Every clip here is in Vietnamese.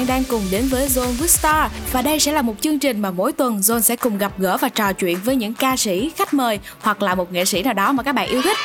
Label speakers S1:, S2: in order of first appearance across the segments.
S1: các bạn đang cùng đến với Zone with Star và đây sẽ là một chương trình mà mỗi tuần Zone sẽ cùng gặp gỡ và trò chuyện với những ca sĩ, khách mời hoặc là một nghệ sĩ nào đó mà các bạn yêu thích.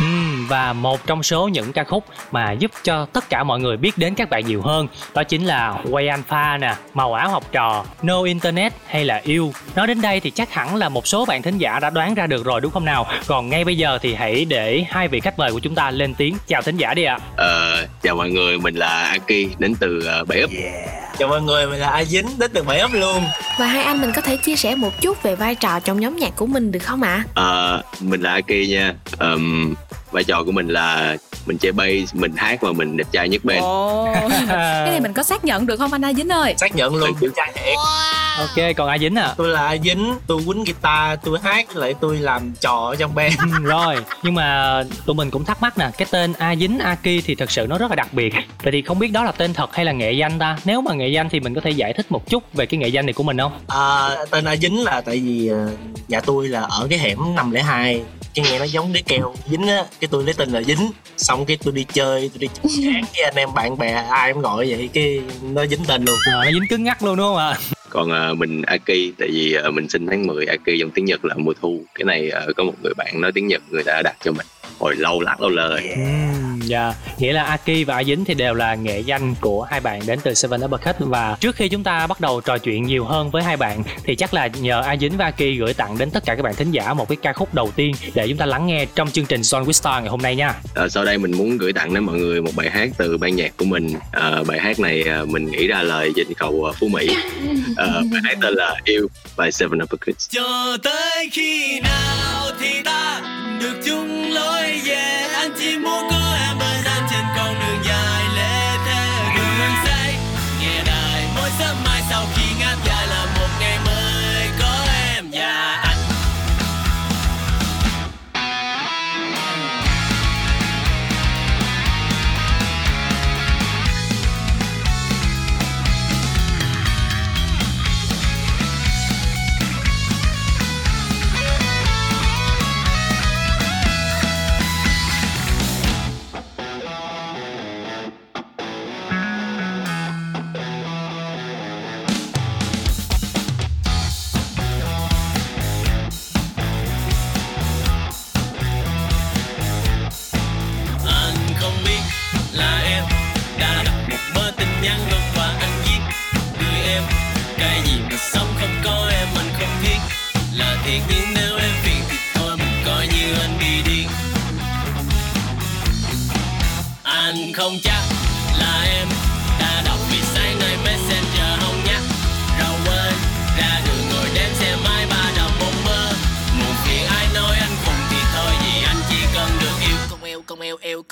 S2: Ừ, và một trong số những ca khúc mà giúp cho tất cả mọi người biết đến các bạn nhiều hơn đó chính là Quay Alpha nè, Màu áo học trò, No Internet hay là Yêu. Nói đến đây thì chắc hẳn là một số bạn thính giả đã đoán ra được rồi đúng không nào? Còn ngay bây giờ thì hãy để hai vị khách mời của chúng ta lên tiếng chào thính giả đi ạ. À.
S3: Ờ, chào mọi người, mình là Aki đến từ uh, Bảy Ấp.
S4: Yeah. Chào mọi người, mình là A Dính đến từ Bảy Ấp luôn.
S1: Và hai anh mình có thể chia sẻ một chút về vai trò trong nhóm nhạc của mình được không ạ?
S3: À? Ờ, mình là Aki nha. Um, vai trò của mình là mình chơi bass mình hát và mình đẹp trai nhất bên.
S1: Oh. cái này mình có xác nhận được không anh A Dính ơi?
S4: Xác nhận luôn. Đẹp trai thiệt.
S2: Wow. ok còn A Dính à?
S4: Tôi là A Dính tôi quýnh guitar tôi hát lại tôi làm trò ở trong band.
S2: Rồi nhưng mà tụi mình cũng thắc mắc nè cái tên A Dính Aki thì thật sự nó rất là đặc biệt. Vậy thì không biết đó là tên thật hay là nghệ danh ta? Nếu mà nghệ danh thì mình có thể giải thích một chút về cái nghệ danh này của mình không?
S4: À, tên A Dính là tại vì ờ, nhà tôi là ở cái hẻm 502 cái nghe nó giống đế keo dính á cái tôi lấy tên là dính xong cái tôi đi chơi tôi đi hát với anh em bạn bè ai cũng gọi vậy cái nó dính tên luôn.
S2: À, nó dính cứng ngắc luôn đúng không ạ?
S3: Còn uh, mình Aki tại vì uh, mình sinh tháng 10 Aki trong tiếng Nhật là mùa thu. Cái này uh, có một người bạn nói tiếng Nhật người ta đặt cho mình hồi lâu lát lâu lời
S2: yeah. dạ yeah. nghĩa là Aki và A Dính thì đều là nghệ danh của hai bạn đến từ Seven Uppercut và trước khi chúng ta bắt đầu trò chuyện nhiều hơn với hai bạn thì chắc là nhờ A Dính và Aki gửi tặng đến tất cả các bạn thính giả một cái ca khúc đầu tiên để chúng ta lắng nghe trong chương trình Son with Star ngày hôm nay nha.
S3: À, sau đây mình muốn gửi tặng đến mọi người một bài hát từ ban nhạc của mình. À, bài hát này à, mình nghĩ ra lời trên cầu Phú Mỹ. À, bài hát tên là Yêu by Seven Uppercut
S5: cho tới khi nào thì ta được chung more good.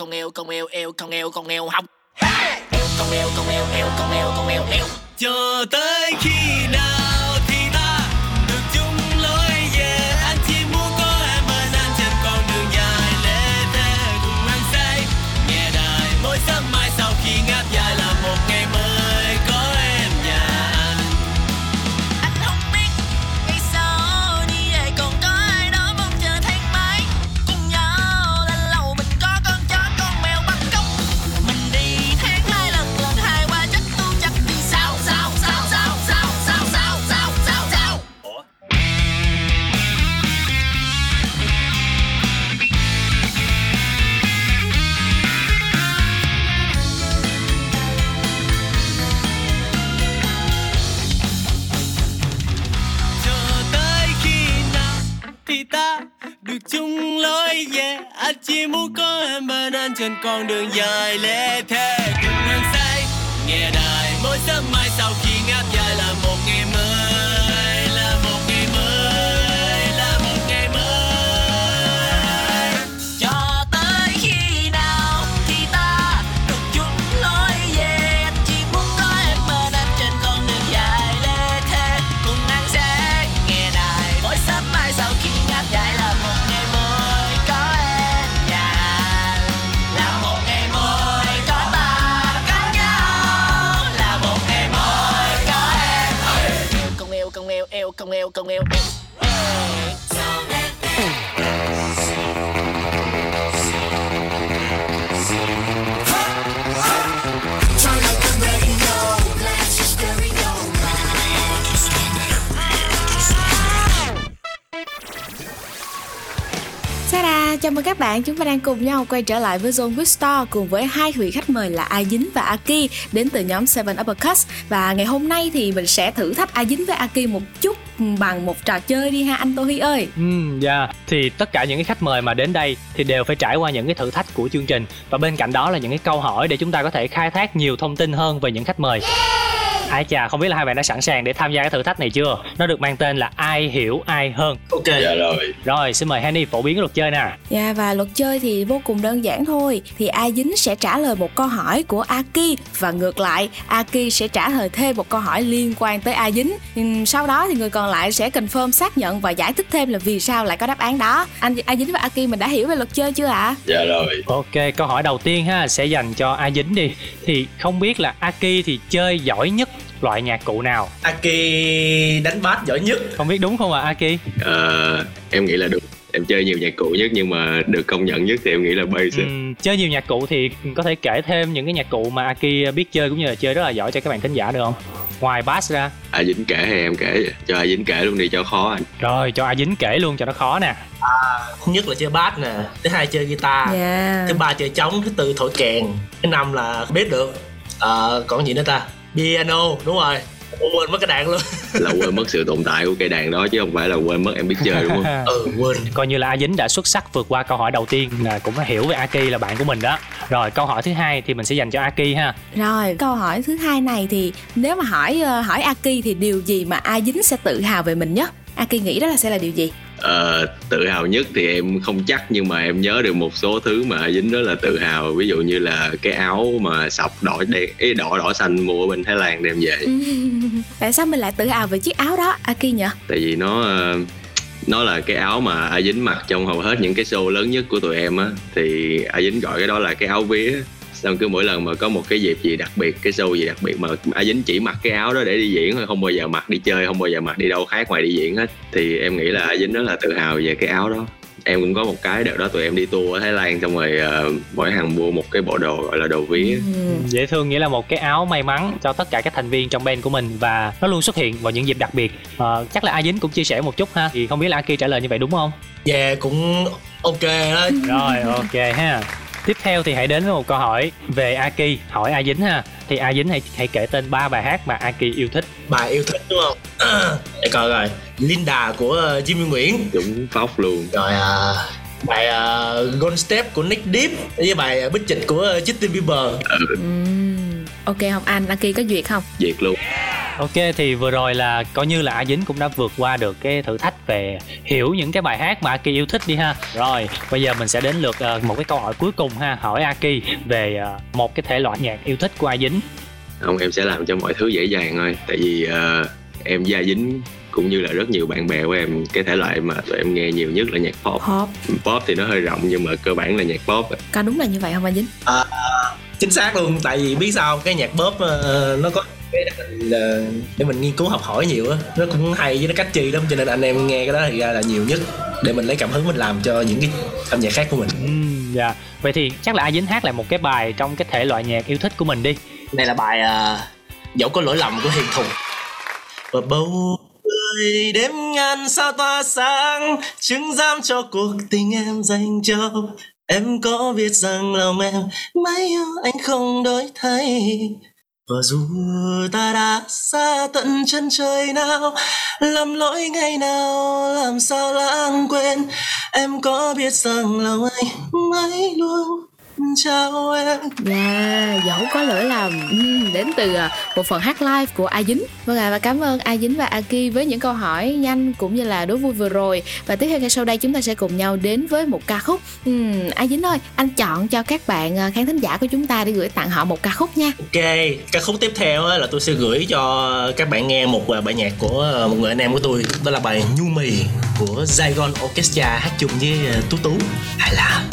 S5: Con yêu con yêu con yêu con yêu con yêu học yêu con yêu con yêu yêu con yêu con yêu yêu cho tới khi nào chỉ muốn có em bên anh trên con đường dài lê thế
S1: chào mừng các bạn, chúng ta đang cùng nhau quay trở lại với Zone with Store cùng với hai vị khách mời là A Dính và A Ki đến từ nhóm Seven Uppercuts và ngày hôm nay thì mình sẽ thử thách A Dính với A Ki một chút bằng một trò chơi đi ha anh Tô Hi ơi.
S2: Ừ, dạ. Thì tất cả những cái khách mời mà đến đây thì đều phải trải qua những cái thử thách của chương trình và bên cạnh đó là những cái câu hỏi để chúng ta có thể khai thác nhiều thông tin hơn về những khách mời. Ai chà, không biết là hai bạn đã sẵn sàng để tham gia cái thử thách này chưa? Nó được mang tên là ai hiểu ai hơn.
S4: ok
S3: dạ rồi
S2: Rồi, xin mời Henny phổ biến cái luật chơi nè.
S1: Dạ và luật chơi thì vô cùng đơn giản thôi Thì A Dính sẽ trả lời một câu hỏi của Aki Và ngược lại Aki sẽ trả lời thêm một câu hỏi liên quan tới A Dính Sau đó thì người còn lại sẽ confirm xác nhận và giải thích thêm là vì sao lại có đáp án đó Anh A Dính và Aki mình đã hiểu về luật chơi chưa ạ?
S3: dạ rồi
S2: Ok, câu hỏi đầu tiên ha sẽ dành cho A Dính đi. Thì không biết là Aki thì chơi giỏi nhất loại nhạc cụ nào?
S4: Aki đánh bass giỏi nhất
S2: Không biết đúng không ạ Aki?
S3: Ờ, em nghĩ là đúng em chơi nhiều nhạc cụ nhất nhưng mà được công nhận nhất thì em nghĩ là bass.
S2: Ừm, chơi nhiều nhạc cụ thì có thể kể thêm những cái nhạc cụ mà Aki biết chơi cũng như là chơi rất là giỏi cho các bạn thính giả được không? Ngoài bass ra.
S3: a dính kể hay em kể vậy? cho a dính kể luôn đi cho khó anh
S2: Rồi cho A Dính kể luôn cho nó khó nè.
S4: thứ nhất là chơi bass nè thứ hai chơi guitar
S1: Dạ
S4: thứ ba chơi trống thứ tư thổi kèn thứ năm là biết được Ờ, còn gì nữa ta piano đúng rồi quên mất cái đàn luôn
S3: là quên mất sự tồn tại của cây đàn đó chứ không phải là quên mất em biết chơi đúng không
S4: ừ quên
S2: Coi như là A Dính đã xuất sắc vượt qua câu hỏi đầu tiên là cũng đã hiểu về Aki là bạn của mình đó. Rồi câu hỏi thứ hai thì mình sẽ dành cho Aki ha.
S1: Rồi câu hỏi thứ hai này thì nếu mà hỏi ờ, hỏi Aki thì điều gì mà A Dính sẽ tự hào về mình nhất? Aki nghĩ đó là sẽ là điều gì?
S3: Ờ, tự hào nhất thì em không chắc nhưng mà em nhớ được một số thứ mà a dính rất là tự hào. Ví dụ như là cái áo mà sọc đỏ đen ý, đỏ đỏ xanh mua ở bên thái lan đem về.
S1: Tại sao mình lại tự hào về chiếc áo đó Aki nhỉ?
S3: tại vì nó ờ, nó là cái áo mà a dính mặc trong hầu hết những cái show lớn nhất của tụi em á. Thì a dính gọi cái đó là cái áo vía xong cứ mỗi lần mà có một cái dịp gì đặc biệt cái show gì đặc biệt mà a dính chỉ mặc cái áo đó để đi diễn thôi không bao giờ mặc đi chơi không bao giờ mặc đi đâu khác ngoài đi diễn hết thì em nghĩ là a dính rất là tự hào về cái áo đó em cũng có một cái đợt đó tụi em đi tour ở thái lan xong rồi ờ, mỗi hàng mua một cái bộ đồ gọi là đồ vía
S2: Dễ thương nghĩa là một cái áo may mắn cho tất cả các thành viên trong band của mình và nó luôn xuất hiện vào những dịp đặc biệt. Ờ, chắc là A Dính cũng chia sẻ một chút ha. Thì không biết là Aki trả lời như vậy đúng không?
S4: yeah cũng ok đó
S2: Rồi ok ha. Tiếp theo thì hãy đến với một câu hỏi về Aki, hỏi A Dính ha. Thì A Dính hãy hãy kể tên ba bài hát mà Aki yêu thích.
S4: bài yêu thích đúng không? Để coi rồi Linda của ờ, Jimmy Nguyễn.
S3: Chúng phóc luôn.
S4: Rồi à, bài uh, Gold Step của Nick Deep với bài uh, Bích Trịch của ờ, Justin Bieber.
S1: Ừm, Ok không anh? Aki có duyệt không?
S3: diệt luôn
S2: Ok thì vừa rồi là coi như là A Dính cũng đã vượt qua được cái thử thách về hiểu những cái bài hát mà Aki yêu thích đi ha. Rồi, bây giờ mình sẽ đến lượt ờ, một cái câu hỏi cuối cùng ha, hỏi Aki về ờ, một cái thể loại nhạc yêu thích của A Dính.
S3: không em sẽ làm cho mọi thứ dễ dàng thôi tại vì ờ, em gia dính cũng như là rất nhiều bạn bè của em cái thể loại mà tụi em nghe nhiều nhất là nhạc pop
S1: Pop
S3: pop thì nó hơi rộng nhưng mà cơ bản là nhạc pop
S1: Có đúng là như vậy không anh Dính?
S4: à, chính xác luôn tại vì biết sao cái nhạc pop ờ, nó có cái để mình, ờ, để mình nghiên cứu học hỏi nhiều á nó cũng hay với nó cách chi lắm cho nên anh em nghe cái đó thì ra là nhiều nhất để mình lấy cảm hứng mình làm cho những cái âm nhạc khác của mình
S2: Ừm, dạ. Vậy thì chắc là A Dính hát lại một cái bài trong cái thể loại nhạc yêu thích của mình đi.
S4: đây là bài uh, dẫu có lỗi lầm của hiền thục và bầu trời đêm ngàn sao tỏa sáng chứng giam cho cuộc tình em dành cho em có biết rằng lòng em mãi yêu anh không đổi thay. Và dù ta đã xa tận chân trời nào, làm lỗi ngày nào, làm sao lãng quên, em có biết rằng lòng anh mãi luôn chào em.
S1: Dạ, dẫu có lỗi lầm. Ừm, Đến từ à, một phần hát live của A Dính. Vâng ạ, và cảm ơn A Dính và Aki với những câu hỏi nhanh cũng như là đố vui vừa rồi. Và tiếp theo ngay sau đây chúng ta sẽ cùng nhau đến với một ca khúc. Ừm, A Dính ơi, anh chọn cho các bạn à, khán thính giả của chúng ta để gửi tặng họ một ca khúc nha.
S4: Ok, ca khúc tiếp theo á, là tôi sẽ gửi cho các bạn nghe một à, bài nhạc của à, một người anh em của tôi. Đó là bài Nhu Mì của Saigon Orchestra hát chung với à, Tú Tú. Hay là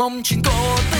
S6: chỉ mong chuyện cổ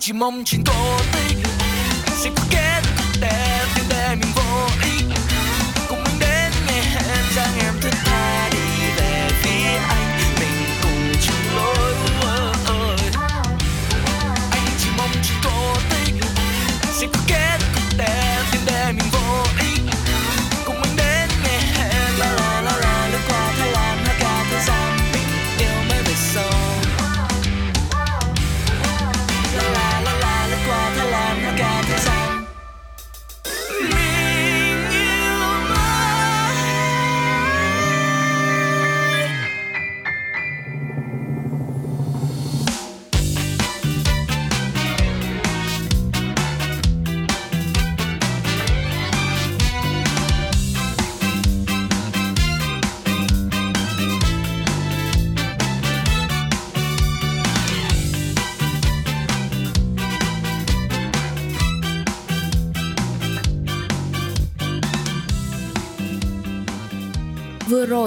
S6: anh chỉ mong chuyện cổ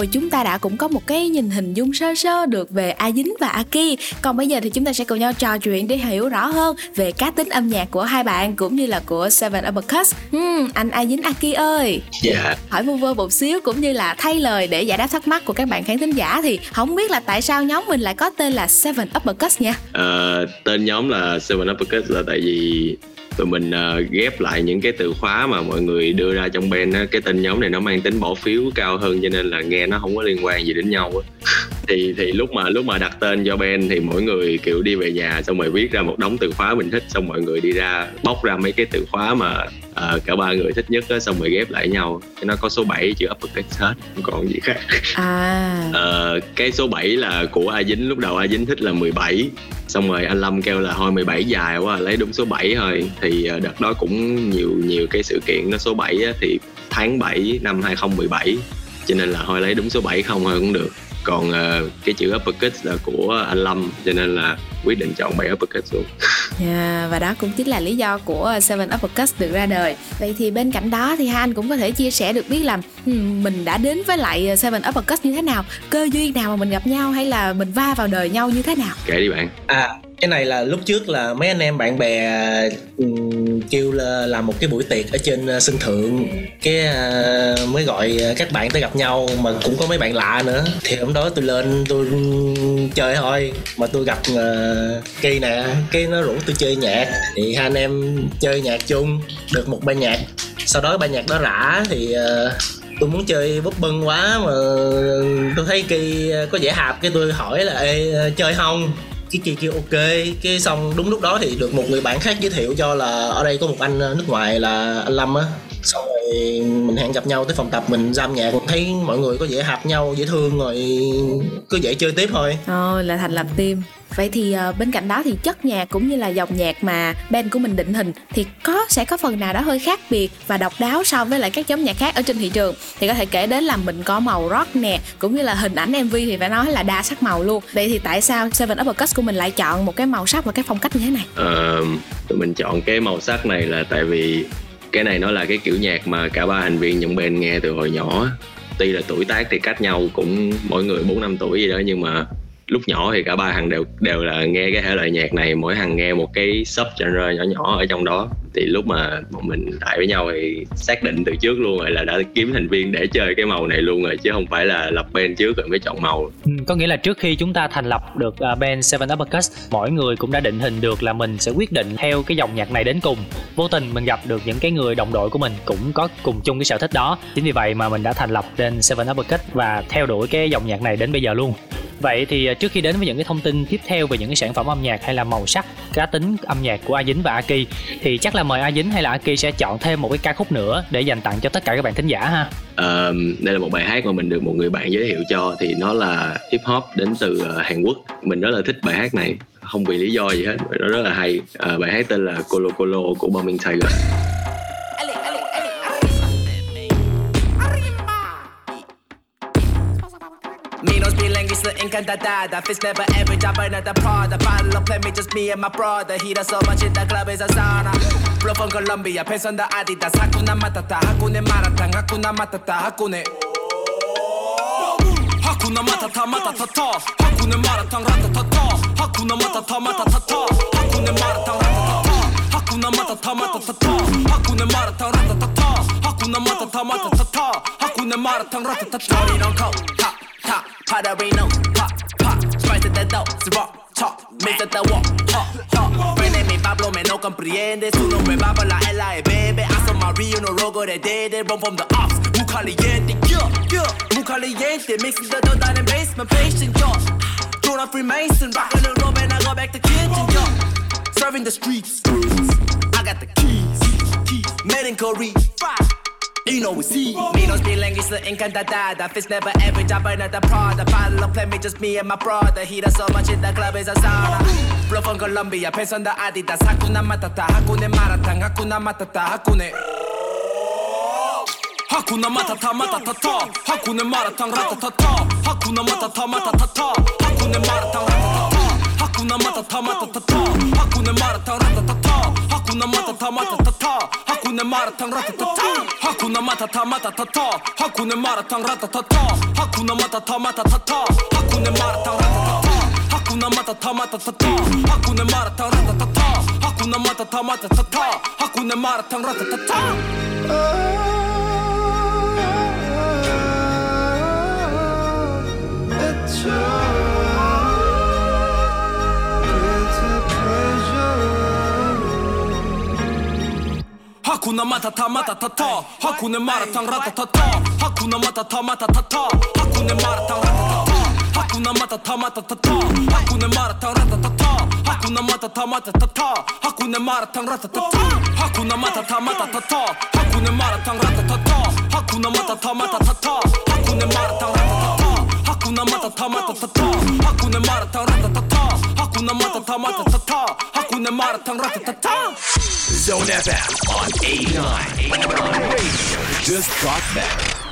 S1: rồi chúng ta đã cũng có một cái nhìn hình dung sơ sơ được về A Dính và Aki Còn bây giờ thì chúng ta sẽ cùng nhau trò chuyện để hiểu rõ hơn về cá tính âm nhạc của hai bạn cũng như là của Seven Uppercuts hmm, Anh A Dính Aki ơi.
S3: Dạ.
S1: Hỏi vu vơ một xíu cũng như là thay lời để giải đáp thắc mắc của các bạn khán thính giả thì không biết là tại sao nhóm mình lại có tên là Seven Uppercuts nha?
S3: Ờ, tên nhóm là Seven Uppercuts là tại vì tụi mình ờ, ghép lại những cái từ khóa mà mọi người đưa ra trong band á. Cái tên nhóm này nó mang tính bỏ phiếu cao hơn cho nên là nghe nó không có liên quan gì đến nhau á thì thì lúc mà lúc mà đặt tên cho band thì mỗi người kiểu đi về nhà xong rồi viết ra một đống từ khóa mình thích xong mọi người đi ra bóc ra mấy cái từ khóa mà ờ, cả ba người thích nhất á xong rồi ghép lại nhau. Cái nó có số 7 chữ uppercuts hết không còn gì khác.
S1: À.
S3: Ờ, cái số 7 là của A Dính lúc đầu A Dính thích là 17 xong rồi anh Lâm kêu là thôi 17 dài quá lấy đúng số 7 thôi. Thì ờ, đợt đó cũng nhiều nhiều cái sự kiện nó số 7 á, thì tháng 7 năm 2017 cho nên là thôi lấy đúng số 7 không thôi cũng được còn ờ, cái chữ uppercut là của anh Lâm cho nên là quyết định chọn 7 uppercut luôn
S1: Yeah, và đó cũng chính là lý do của Seven Uppercuts được ra đời. Vậy thì bên cạnh đó thì hai anh cũng có thể chia sẻ được biết là mình đã đến với lại Seven Uppercuts như thế nào, cơ duyên nào mà mình gặp nhau hay là mình va vào đời nhau như thế nào.
S3: kể đi bạn
S4: à cái này là lúc trước là mấy anh em bạn bè ừ, kêu là làm một cái buổi tiệc ở trên ờ, sân thượng. Cái ờ, mới gọi ờ, các bạn tới gặp nhau mà cũng có mấy bạn lạ nữa. Thì hôm đó tôi lên tôi chơi thôi. Mà tôi gặp uh, kỳ nè cái nó rủ tôi chơi nhạc. Thì hai anh em chơi nhạc chung được một ban nhạc. Sau đó ban nhạc đó rã thì tôi muốn chơi búp bưng quá mà tôi thấy kỳ có vẻ hạp. Cái tôi hỏi là ê chơi không? Cái kia kia, ok. Cái xong, đúng lúc đó thì được một người bạn khác giới thiệu cho là ở đây có một anh ờ, nước ngoài là anh lâm á xong rồi mình hẹn gặp nhau tới phòng tập mình giam nhạc thấy mọi người có vẻ hợp nhau dễ thương rồi cứ vậy chơi tiếp thôi
S1: Ồ, là thành lập team Vậy thì ờ, bên cạnh đó thì chất nhạc cũng như là dòng nhạc mà band của mình định hình thì có sẽ có phần nào đó hơi khác biệt và độc đáo so với lại các nhóm nhạc khác ở trên thị trường thì có thể kể đến là mình có màu rock nè cũng như là hình ảnh MV thì phải nói là đa sắc màu luôn. Vậy thì tại sao Seven Uppercuts của mình lại chọn một cái màu sắc và cái phong cách như thế này?
S3: Ờ, tụi mình chọn cái màu sắc này là tại vì cái này nó là cái kiểu nhạc mà cả ba thành viên trong band nghe từ hồi nhỏ tuy là tuổi tác thì cách nhau cũng mỗi người bốn năm tuổi gì đó, nhưng mà lúc nhỏ thì cả ba thằng đều đều là nghe cái thể loại nhạc này mỗi thằng nghe một cái sub genre nhỏ nhỏ ở trong đó thì lúc mà bọn mình lại với nhau thì xác định từ trước luôn rồi là đã kiếm thành viên để chơi cái màu này luôn rồi chứ không phải là lập band trước rồi mới chọn màu
S2: Ừ, có nghĩa là trước khi chúng ta thành lập được uh, band Seven Uppercuts, mỗi người cũng đã định hình được là mình sẽ quyết định theo cái dòng nhạc này đến cùng. Vô tình mình gặp được những cái người đồng đội của mình cũng có cùng chung cái sở thích đó. Chính vì vậy mà mình đã thành lập tên Seven Uppercuts và theo đuổi cái dòng nhạc này đến bây giờ luôn. Vậy thì à, trước khi đến với những cái thông tin tiếp theo về những cái sản phẩm âm nhạc hay là màu sắc, cá tính âm nhạc của A Dính và A Ki thì chắc là mời A Dính hay là A Ki sẽ chọn thêm một cái ca khúc nữa để dành tặng cho tất cả các bạn thính giả ha.
S3: Ờ, đây là một bài hát mà mình được một người bạn giới thiệu cho thì nó là hip hop đến từ à, Hàn Quốc. Mình rất là thích bài hát này không vì lý do gì hết nó rất là hay. Ờ, bài hát tên là Colo Colo của Bombing Tiger
S7: Miss Encantada. Fist never ever I another at the prod. Bottle of me, just me and my brother. He does so much in the club is a sauna. Blow from Colombia, pants on the Adidas. Hakuna Matata, Hakuna Marathon, Hakuna Matata, Hakune. Hakuna Matata, Matata, ta. Hakuna Marathon, Ratata, Hakuna Matata, Matata, Hakuna Marathon, Ratata. Hakuna Matata, Matata, Hakuna Marathon, Ratata, Hakuna Matata, Matata, ta. Hakuna Marathon, Ratata. ta. Hakuna Matata, come, ta top, top. Potterino, pop, pop. Spice at the dough, rock, chop. Mix at the walk, hot, hot. Friend name me Pablo, me no comprende. Su nombre va por la L, bebe. Aso Mario, no rogo de dede. Run from the ops, muy caliente, yeah, yeah. Muy caliente, mixing the dough down in basement, patient, yeah. Thrown up Freemason, rockin' and I go back to kitchen, yeah. Serving the streets, I got the keys, keys. Made in Korea, you know it's he. Language, the encantada. Fist never ever drop another Prada. Bottle of play me, just me and my brother. Heat up so much in the club is a sauna. Blow from Colombia, pants on the Adidas. Hakuna Matata, Hakune Maratang, Hakuna Matata, Hakune. Hakuna Matata, Matatata. Hakune Maratang, Ratatata. Hakuna Matata, Matatata. Hakune Maratang, Ratatata. Hakuna Matata, Matatata. Hakune Maratang, Ratatata. Hakuna Matata, Matatata. Hakune Maratang, Ratatata. Hakuna Matata, Matatata. Hakune Maratang, Ratatata. Hakuna Matata, Matatata. Hakune Maratang, Ratatata. Hakuna Matata, Matatata. Hakune Maratang, Ratatata. Hakuna Matata, Matatata. Hakune Maratang, Ratatata. Hakuna Matata Matatata Hakuna Maratang Ratatata Hakuna Matata Matatata Hakuna Maratang Ratatata Hakuna Matata Matatata Hakuna Maratang Ratatata Hakuna Matata Matatata Hakuna Maratang Ratatata Hakuna Matata Matatata Hakuna Maratang Ratatata Hakuna Matata Matatata Hakuna Maratang Ratatata Hakuna Matata Matatata Hakuna Maratang Ratatata Matata the marathon.
S8: Zone FM on 89. 89. Just talk back.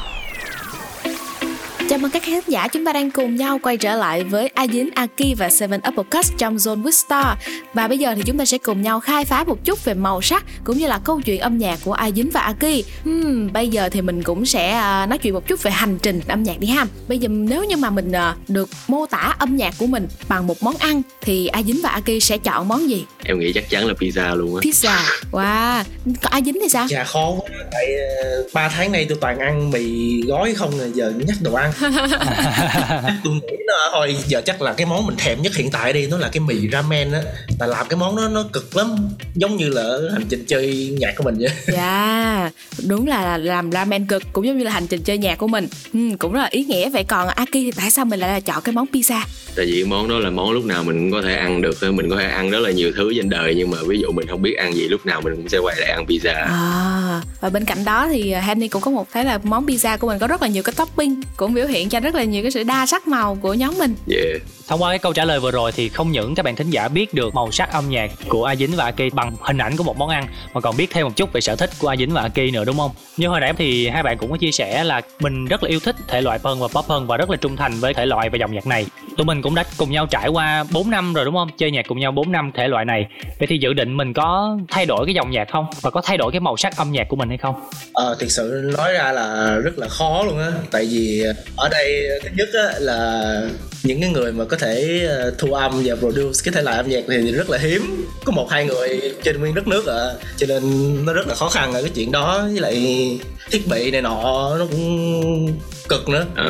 S1: Chào mừng các khán giả chúng ta đang cùng nhau quay trở lại với A Dính, Aki và Seven Uppercuts trong Zone with Star. Và bây giờ thì chúng ta sẽ cùng nhau khai phá một chút về màu sắc cũng như là câu chuyện âm nhạc của A Dính và Aki hmm, Bây giờ thì mình cũng sẽ à, nói chuyện một chút về hành trình âm nhạc đi ha. Bây giờ nếu như mà mình à, được mô tả âm nhạc của mình bằng một món ăn thì A Dính và Aki sẽ chọn món gì?
S3: em nghĩ chắc chắn là pizza luôn á.
S1: Pizza. Wow, còn A Dính thì sao?
S4: Dạ khó quá. Tại ờ, ba tháng nay tôi toàn ăn mì gói không rồi giờ nhắc đồ ăn tôi nghĩ nó thôi giờ chắc là cái món mình thèm nhất hiện tại đi nó là cái mì ramen á là làm cái món đó nó cực lắm giống như là hành trình chơi nhạc của mình vậy
S1: Dạ, đúng là làm ramen cực cũng giống như là hành trình chơi nhạc của mình. Ừ, cũng rất là ý nghĩa. Vậy còn Aki thì tại sao mình lại là chọn cái món pizza?
S3: tại vì món đó là món lúc nào mình cũng có thể ăn được mình có thể ăn rất là nhiều thứ trên đời nhưng mà ví dụ mình không biết ăn gì lúc nào mình cũng sẽ quay lại ăn pizza
S1: À, và bên cạnh đó thì Henny cũng có một thấy là món pizza của mình có rất là nhiều cái topping cũng biểu hiện cho rất là nhiều cái sự đa sắc màu của nhóm mình.
S3: yeah.
S2: Thông qua cái câu trả lời vừa rồi thì không những các bạn thính giả biết được màu sắc âm nhạc của A Dính và Kỳ bằng hình ảnh của một món ăn, mà còn biết thêm một chút về sở thích của A Dính và Kỳ nữa, đúng không? Như hồi nãy thì hai bạn cũng có chia sẻ là mình rất là yêu thích thể loại punk và pop punk và rất là trung thành với thể loại và dòng nhạc này. Tụi mình cũng đã cùng nhau trải qua 4 năm rồi, đúng không? Chơi nhạc cùng nhau 4 năm thể loại này. Vậy thì dự định mình có thay đổi cái dòng nhạc không? Và có thay đổi cái màu sắc âm nhạc của mình hay không?
S4: ờ thực sự nói ra là rất là khó luôn á tại vì ở đây, thứ nhất á, là những cái người mà có thể ờ, thu âm và produce cái thể loại âm nhạc thì rất là hiếm. Có một hai người trên nguyên đất nước ạ. Cho nên nó rất là khó khăn ở cái chuyện đó. Với lại thiết bị này nọ nó cũng cực nữa.
S3: À,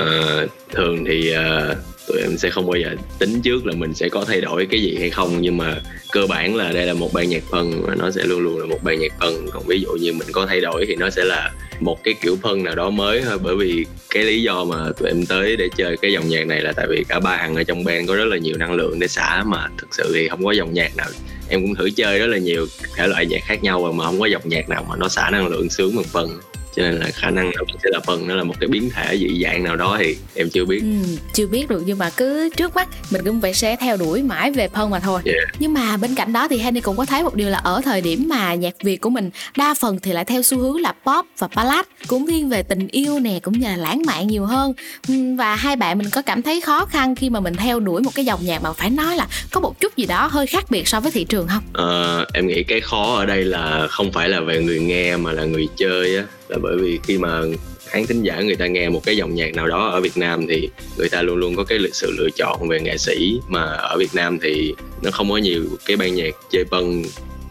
S3: thường thì uh tụi em sẽ không bao giờ tính trước là mình sẽ có thay đổi cái gì hay không, nhưng mà cơ bản là đây là một ban nhạc phân và nó sẽ luôn luôn là một ban nhạc phân còn ví dụ như mình có thay đổi thì nó sẽ là một cái kiểu phân nào đó mới thôi, bởi vì cái lý do mà tụi em tới để chơi cái dòng nhạc này là tại vì cả ba thằng ở trong band có rất là nhiều năng lượng để xả mà thực sự thì không có dòng nhạc nào. Em cũng thử chơi rất là nhiều thể loại nhạc khác nhau rồi mà không có dòng nhạc nào mà nó xả năng lượng sướng bằng phân cho nên là khả năng nó sẽ là phân nó là một cái biến thể dị dạng nào đó thì em chưa biết
S1: Ừ, chưa biết được nhưng mà cứ trước mắt mình cũng phải sẽ theo đuổi mãi về phân mà thôi.
S3: Yeah.
S1: Nhưng mà bên cạnh đó thì Henny cũng có thấy một điều là ở thời điểm mà nhạc Việt của mình đa phần thì lại theo xu hướng là pop và ballad cũng thiên về tình yêu nè cũng như là lãng mạn nhiều hơn. Ừm, Và hai bạn mình có cảm thấy khó khăn khi mà mình theo đuổi một cái dòng nhạc mà phải nói là có một chút gì đó hơi khác biệt so với thị trường không?
S3: Ờ, em nghĩ cái khó ở đây là không phải là về người nghe mà là người chơi á là bởi vì khi mà khán thính giả người ta nghe một cái dòng nhạc nào đó ở Việt Nam thì người ta luôn luôn có cái sự lựa chọn về nghệ sĩ. Mà ở Việt Nam thì nó không có nhiều cái ban nhạc chơi bân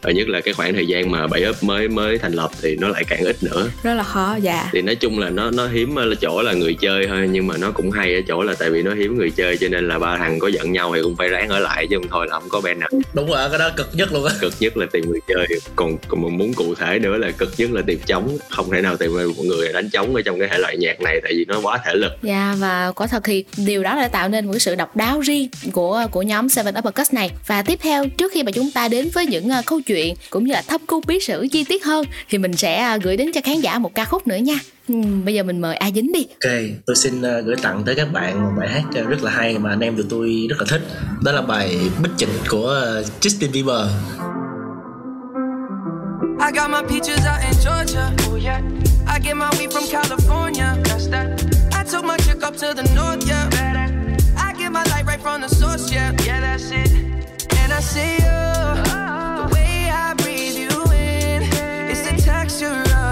S3: và nhất là cái khoảng thời gian mà bảy up mới mới thành lập thì nó lại càng ít nữa
S1: Rất là khó, dạ.
S3: thì nói chung là nó nó hiếm ở chỗ là người chơi thôi nhưng mà nó cũng hay ở chỗ là tại vì nó hiếm người chơi cho nên là ba thằng có giận nhau thì cũng phải ráng ở lại chứ không thôi là không có band nào
S4: đúng rồi cái đó cực nhất luôn á
S3: cực nhất là tìm người chơi còn còn muốn cụ thể nữa là cực nhất là tìm trống không thể nào tìm được một người đánh trống ở trong cái thể loại nhạc này tại vì nó quá thể lực
S1: Dạ và quả thật thì điều đó đã tạo nên một cái sự độc đáo riêng của của nhóm Seven Uppercuts này. Và tiếp theo trước khi mà chúng ta đến với những uh, câu chuyện cũng như là thâm cung bí sử chi tiết hơn thì mình sẽ uh, gửi đến cho khán giả một ca khúc nữa nha. Ừm, bây giờ mình mời A Dính đi.
S4: Ok, tôi xin uh, gửi tặng tới các bạn một bài hát uh, rất là hay mà anh em tụi tôi rất là thích. Đó là bài Bích Trịnh của Justin Bieber.
S6: I got my peaches out in Georgia. Oh yeah. I get my weed from California. That's that. I took my chick up to the north, yeah. I get my light right from the source, yeah. Yeah, that's it. And I see you.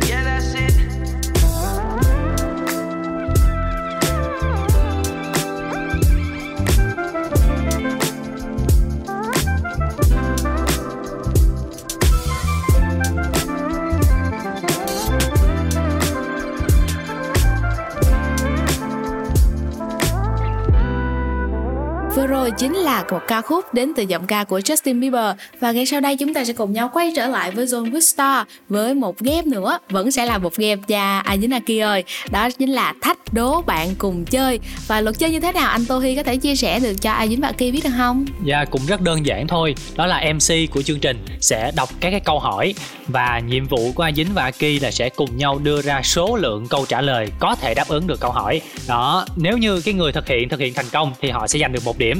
S1: Vừa rồi chính là một ca khúc đến từ giọng ca của Justin Bieber. Và ngay sau đây chúng ta sẽ cùng nhau quay trở lại với Zone with Star với một game nữa. Vẫn sẽ là một game dạ, và ai dính Aki ơi. Đó chính là thách đố bạn cùng chơi. Và luật chơi như thế nào anh Tô Hi có thể chia sẻ được cho ai dính và Aki biết được không?
S2: Dạ cũng rất đơn giản thôi. Đó là MC của chương trình sẽ đọc các cái câu hỏi. Và nhiệm vụ của Ai Dính và Aki là sẽ cùng nhau đưa ra số lượng câu trả lời Có thể đáp ứng được câu hỏi. Đó, nếu như cái người thực hiện thực hiện thành công Thì họ sẽ giành được một điểm.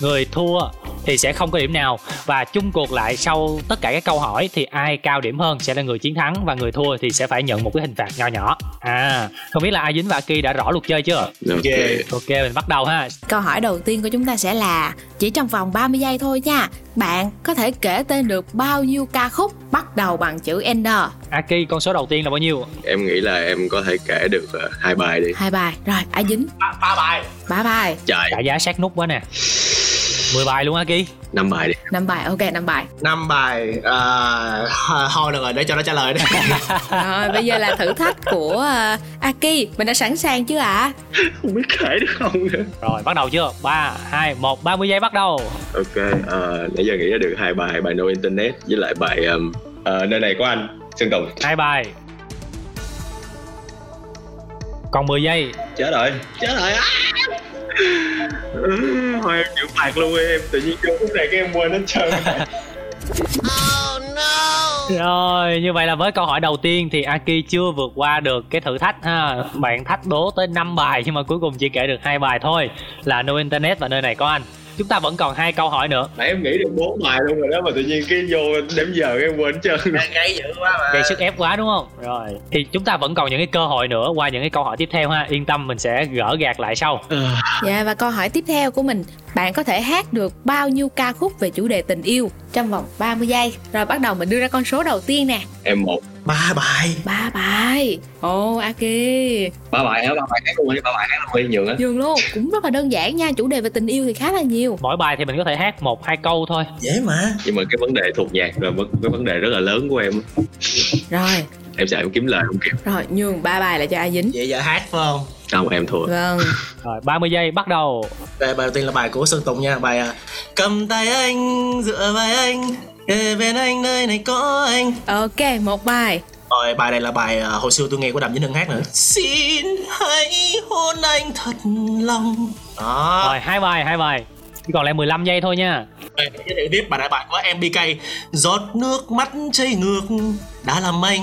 S2: Người thua thì sẽ không có điểm nào Và chung cuộc lại sau tất cả các câu hỏi Thì ai cao điểm hơn sẽ là người chiến thắng Và người thua thì sẽ phải nhận một cái hình phạt nho nhỏ À, không biết là A Dính và Aki đã rõ luật chơi chưa?
S3: ok
S2: Ok, mình bắt đầu ha
S1: Câu hỏi đầu tiên của chúng ta sẽ là chỉ trong vòng 30 giây thôi nha. Bạn có thể kể tên được bao nhiêu ca khúc bắt đầu bằng chữ N?
S2: Aki, con số đầu tiên là bao nhiêu?
S3: em nghĩ là em có thể kể được ờ, hai bài đi
S1: Hai bài. Rồi, ai dính?
S4: ba, ba bài
S1: Ba bài.
S3: trời
S2: Trả giá sát nút quá nè 10 bài luôn Aki
S3: năm bài đi
S1: Năm bài. Ok, năm bài.
S4: năm bài à, thôi được rồi để cho nó trả lời đi
S1: Rồi, bây giờ là thử thách của uh, Aki. Mình đã sẵn sàng chưa ạ?
S3: không biết kể được không nữa
S2: Rồi bắt đầu chưa? 3, 2, 1, 30 giây bắt đầu
S3: ok ờ, nãy giờ nghĩ ra được hai bài bài no internet với lại bài um, ờ, nơi này có anh sơn tùng
S2: hai bài Còn 10 giây
S3: chết rồi chết rồi á Ừ, thôi em chịu phạt luôn em. Tự nhiên trong phút này cái em quên hết trơn.
S2: Rồi như vậy là với câu hỏi đầu tiên thì Aki chưa vượt qua được cái thử thách ha. Bạn thách đố tới 5 bài nhưng mà cuối cùng chỉ kể được hai bài thôi. Là No Internet và nơi này có anh Chúng ta vẫn còn hai câu hỏi nữa.
S3: Nãy em nghĩ được bốn bài luôn rồi đó mà tự nhiên cái vô đếm giờ cái em quên hết trơn
S4: Gây- gây dữ quá mà.
S2: Gây sức ép quá đúng không? Rồi. Thì chúng ta vẫn còn những cái cơ hội nữa. Qua những cái câu hỏi tiếp theo ha. Yên tâm mình sẽ gỡ gạt lại sau.
S1: Dạ và câu hỏi tiếp theo của mình. Bạn có thể hát được bao nhiêu ca khúc về chủ đề tình yêu trong vòng 30 giây? Rồi bắt đầu mình đưa ra con số đầu tiên nè.
S3: Em một
S4: ba bài.
S1: Ba bài. Ồ Aki
S3: ba bài hả? Ba bài hát luôn đi ba bài hát luôn đi nhường á.
S1: Dường luôn. Cũng rất là đơn giản nha Chủ đề về tình yêu thì khá là nhiều.
S2: Mỗi bài thì mình có thể hát một hai câu thôi.
S4: Dễ mà.
S3: Nhưng mà cái vấn đề thuộc nhạc là vấn- cái vấn đề rất là lớn của em
S1: Rồi.
S3: Em sợ em kiếm lời không kịp.
S1: Rồi nhường ba bài lại cho ai dính.
S4: Vậy giờ hát phải không?
S3: Không em thua.
S1: Vâng.
S2: Rồi 30 giây bắt đầu.
S4: Đây, bài đầu tiên là bài của Sơn Tùng nha. Bài à, Cầm tay anh, dựa vai anh Kề bên anh nơi này có anh.
S1: Ok một bài.
S4: Rồi bài này là bài à, hồi xưa tôi nghe của Đàm Vĩnh Hưng hát nữa. Xin hãy hôn anh thật lòng. Đó.
S2: Rồi hai bài hai bài. Chỉ còn lại 15 giây thôi nha.
S4: Đây, giới thiệu tiếp bài đại bài của MBK Giọt nước mắt chảy ngược Đã làm anh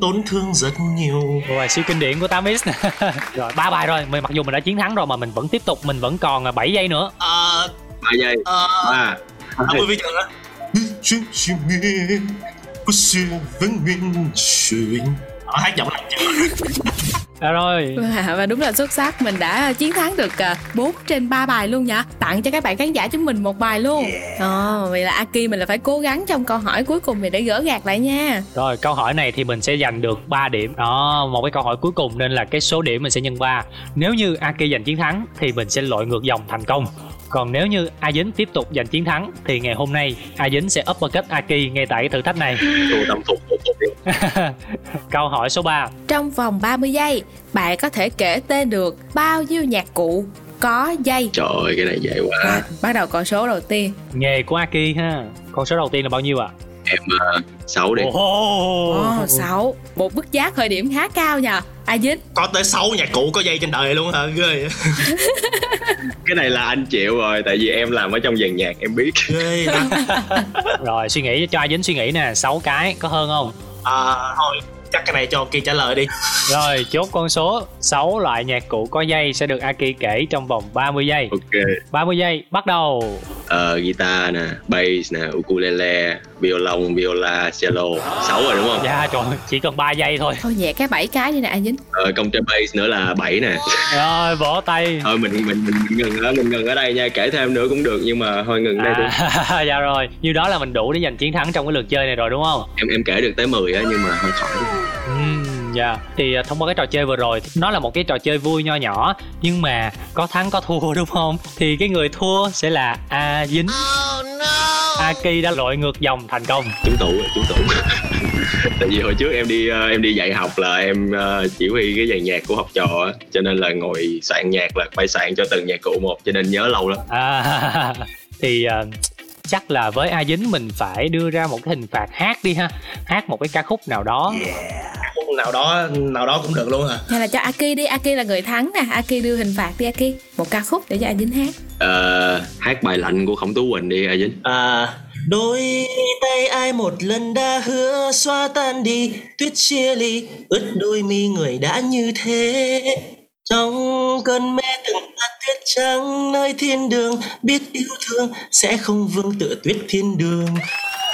S4: tổn thương rất nhiều.
S2: Rồi siêu kinh điển của 8x nè rồi ba bài rồi. Mình mặc dù mình đã chiến thắng rồi mà mình vẫn tiếp tục mình vẫn còn 7 giây nữa.
S4: Ờ
S3: ba giây. ba.
S4: Ông ơi bây giờ đó Chuyện chuyện nghe Có xưa vẫn nguyên chuyện Đó, hát giọng lạnh chưa
S2: à, rồi.
S1: Và, và đúng là xuất sắc Mình đã chiến thắng được uh, 4 trên 3 bài luôn nha. Tặng cho các bạn khán giả chúng mình một bài luôn. Ờ, Vậy là Aki mình là phải cố gắng trong câu hỏi cuối cùng này để gỡ gạt lại nha.
S2: Rồi câu hỏi này thì mình sẽ giành được 3 điểm. Đó một cái câu hỏi cuối cùng nên là cái số điểm mình sẽ nhân 3 nếu như Aki giành chiến thắng thì mình sẽ lội ngược dòng thành công còn nếu như A Dính tiếp tục giành chiến thắng thì ngày hôm nay A Dính sẽ uppercut Aki ngay tại cái thử thách này. Câu hỏi số 3
S1: Trong vòng 30 giây Bạn có thể kể tên được bao nhiêu nhạc cụ có dây?
S3: Trời ơi cái này dễ quá.
S1: Rồi, Bắt đầu con số đầu tiên.
S2: Nghề của Aki ha. Con số đầu tiên là bao nhiêu ạ?
S3: Em uh, 6 đi.
S1: Ồ, sáu. Một mức giá khởi điểm khá cao nhờ a dính?
S4: Có tới 6 nhạc cụ có dây trên đời luôn hả? Ghê vậy?
S3: cái này là anh chịu rồi tại vì em làm ở trong dàn nhạc em biết.
S4: Ghê
S2: rồi suy nghĩ cho ai dính suy nghĩ nè 6 cái có hơn không?
S4: À, thôi chắc cái này cho kia trả lời đi.
S2: Rồi chốt con số 6 loại nhạc cụ có dây sẽ được Aki kể trong vòng 30 giây.
S3: Ok.
S2: 30 giây bắt đầu
S3: Ờ, guitar nè bass nè ukulele violon viola cello. 6 rồi đúng không?
S2: Dạ trời chỉ cần 3 giây thôi.
S1: Thôi nhẹ cái bảy cái đi nè a dính.
S3: Ờ, công chơi bass nữa là 7 nè.
S2: Rồi vỗ tay.
S3: Thôi mình mình mình, mình ngừng ở mình ngừng ở đây nha kể thêm nữa cũng được nhưng mà thôi ngừng đây đi.
S2: À, dạ rồi. Như đó là mình đủ để giành chiến thắng trong cái lượt chơi này rồi đúng không?
S3: Em em kể được tới 10 á nhưng mà thôi khỏi
S2: Ừm, Dạ, thì à, thông qua cái trò chơi vừa rồi Nó là một cái trò chơi vui nho nhỏ Nhưng mà có thắng có thua đúng không? Thì cái người thua sẽ là A Dính. Aki đã lội ngược dòng thành công.
S3: Trúng rồi, trúng tủ tại vì hồi trước em đi ờ, em đi dạy học là em ờ, chỉ huy cái dàn nhạc của học trò á cho nên là ngồi soạn nhạc là phải soạn cho từng nhạc cụ một cho nên nhớ lâu lắm.
S2: À, Thì à, chắc là với A Dính mình phải đưa ra một cái hình phạt hát đi ha. Hát một cái ca khúc nào đó.
S4: Khúc nào đó nào đó cũng được luôn hả
S1: hay là cho Aki đi Aki là người thắng nè. Aki đưa hình phạt đi Aki. Một ca khúc để cho a dính hát.
S3: Ờ, hát bài lạnh của khổng tú quỳnh đi a dính.
S4: À đôi tay ai một lần đã hứa xóa tan đi. Tuyết chia ly ướt đôi mi người đã như thế. Trong cơn mê từng hạt tuyết trắng nơi thiên đường biết yêu thương sẽ không vương tựa tuyết thiên đường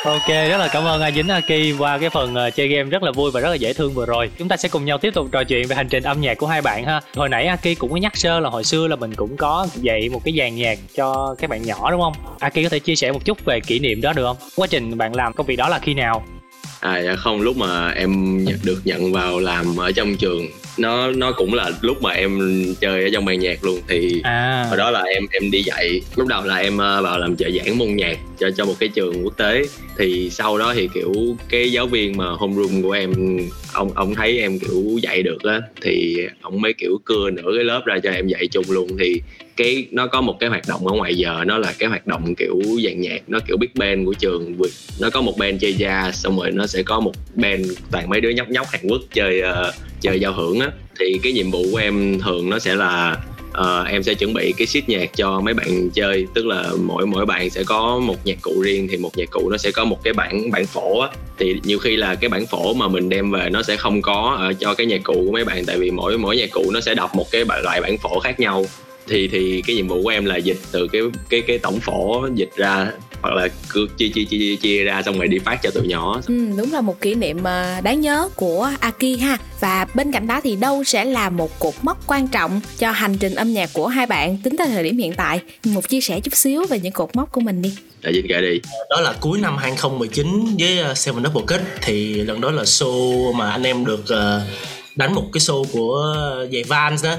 S2: Ok, rất là cảm ơn A Dính Aki qua cái phần ờ, chơi game rất là vui và rất là dễ thương vừa rồi. Chúng ta sẽ cùng nhau tiếp tục trò chuyện về hành trình âm nhạc của hai bạn ha. Hồi nãy Aki cũng có nhắc sơ là hồi xưa là mình cũng có dạy một cái dàn nhạc cho các bạn nhỏ đúng không? Aki có thể chia sẻ một chút về kỷ niệm đó được không? Quá trình bạn làm công việc đó là khi nào?
S3: À dạ không lúc mà em được nhận vào làm ở trong trường nó nó cũng là lúc mà em chơi ở trong ban nhạc luôn thì
S2: À,
S3: hồi đó là em em đi dạy lúc đầu là em ờ, vào làm trợ giảng môn nhạc cho cho một cái trường quốc tế thì sau đó thì kiểu cái giáo viên mà homeroom của em ông ông thấy em kiểu dạy được á thì ông mới kiểu cưa nửa cái lớp ra cho em dạy chung luôn thì cái nó có một cái hoạt động ở ngoài giờ nó là cái hoạt động kiểu dàn nhạc nó kiểu big band của trường nó có một band chơi jazz xong rồi nó sẽ có một band toàn mấy đứa nhóc nhóc Hàn Quốc chơi uh, chơi giao hưởng á. Thì cái nhiệm vụ của em thường nó sẽ là uh, em sẽ chuẩn bị cái sheet nhạc cho mấy bạn chơi. Tức là mỗi mỗi bạn sẽ có một nhạc cụ riêng thì một nhạc cụ nó sẽ có một cái bản bản phổ á. Thì nhiều khi là cái bản phổ mà mình đem về nó sẽ không có ở cho cái nhạc cụ của mấy bạn. Tại vì mỗi mỗi nhạc cụ nó sẽ đọc một cái loại bản phổ khác nhau thì thì cái nhiệm vụ của em là dịch từ cái cái cái tổng phổ dịch ra hoặc là cứ chia chia chia chia, ra xong rồi đi phát cho tụi nhỏ.
S1: Ừ, đúng là một kỷ niệm ờ, đáng nhớ của Aki ha. Và bên cạnh đó thì đâu sẽ là một cột mốc quan trọng cho hành trình âm nhạc của hai bạn tính tới thời điểm hiện tại? Một chia sẻ chút xíu về những cột mốc của mình đi.
S3: Đại dịch kể đi.
S4: Đó là cuối năm 2019 với uh, Seven Double Cut thì lần đó là show mà anh em được uh, đánh một cái show của giày Vans đó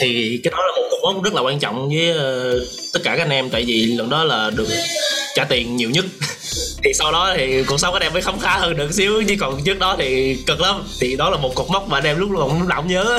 S4: thì cái đó là một cột mốc rất là quan trọng với uh, tất cả các anh em. Tại vì lần đó là được trả tiền nhiều nhất. Thì sau đó thì cuộc sống các anh em mới khấm khá hơn được xíu. Chứ còn trước đó thì cực lắm. Thì đó là một cột mốc mà anh em lúc nào cũng động nhớ.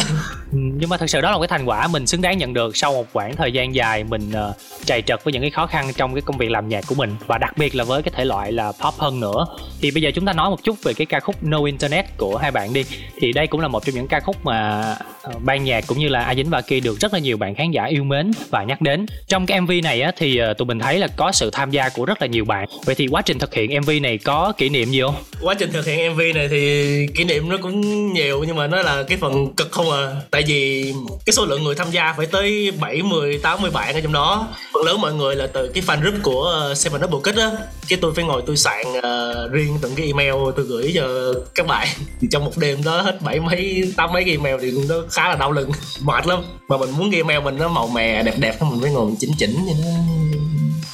S2: Ừ, nhưng mà thật sự đó là một cái thành quả mình xứng đáng nhận được sau một khoảng thời gian dài mình uh, trầy trật với những cái khó khăn trong cái công việc làm nhạc của mình. Và đặc biệt là với cái thể loại là pop hơn nữa. Thì bây giờ chúng ta nói một chút về cái ca khúc No Internet của hai bạn đi. Thì đây cũng là một trong những ca khúc mà Ờ, ban nhạc cũng như là A Dính và Ki được rất là nhiều bạn khán giả yêu mến và nhắc đến. Trong cái MV này á thì ờ, tụi mình thấy là có sự tham gia của rất là nhiều bạn. Vậy thì quá trình thực hiện MV này có kỷ niệm gì không?
S4: Quá trình thực hiện MV này thì kỷ niệm nó cũng nhiều nhưng mà nó là cái phần cực không à. Tại vì cái số lượng người tham gia phải tới 70 80 bạn ở trong đó. Phần lớn mọi người là từ cái fan group của ờ, Seven Double Kick á. Cái tôi phải ngồi tôi soạn uh, riêng từng cái email tôi gửi cho các bạn. Thì trong một đêm đó hết bảy mấy tám mấy cái email thì nó khá là đau lưng. Mệt lắm. Mà mình muốn cái email mình nó màu mè đẹp đẹp mình phải ngồi mình chỉnh chỉnh cho nó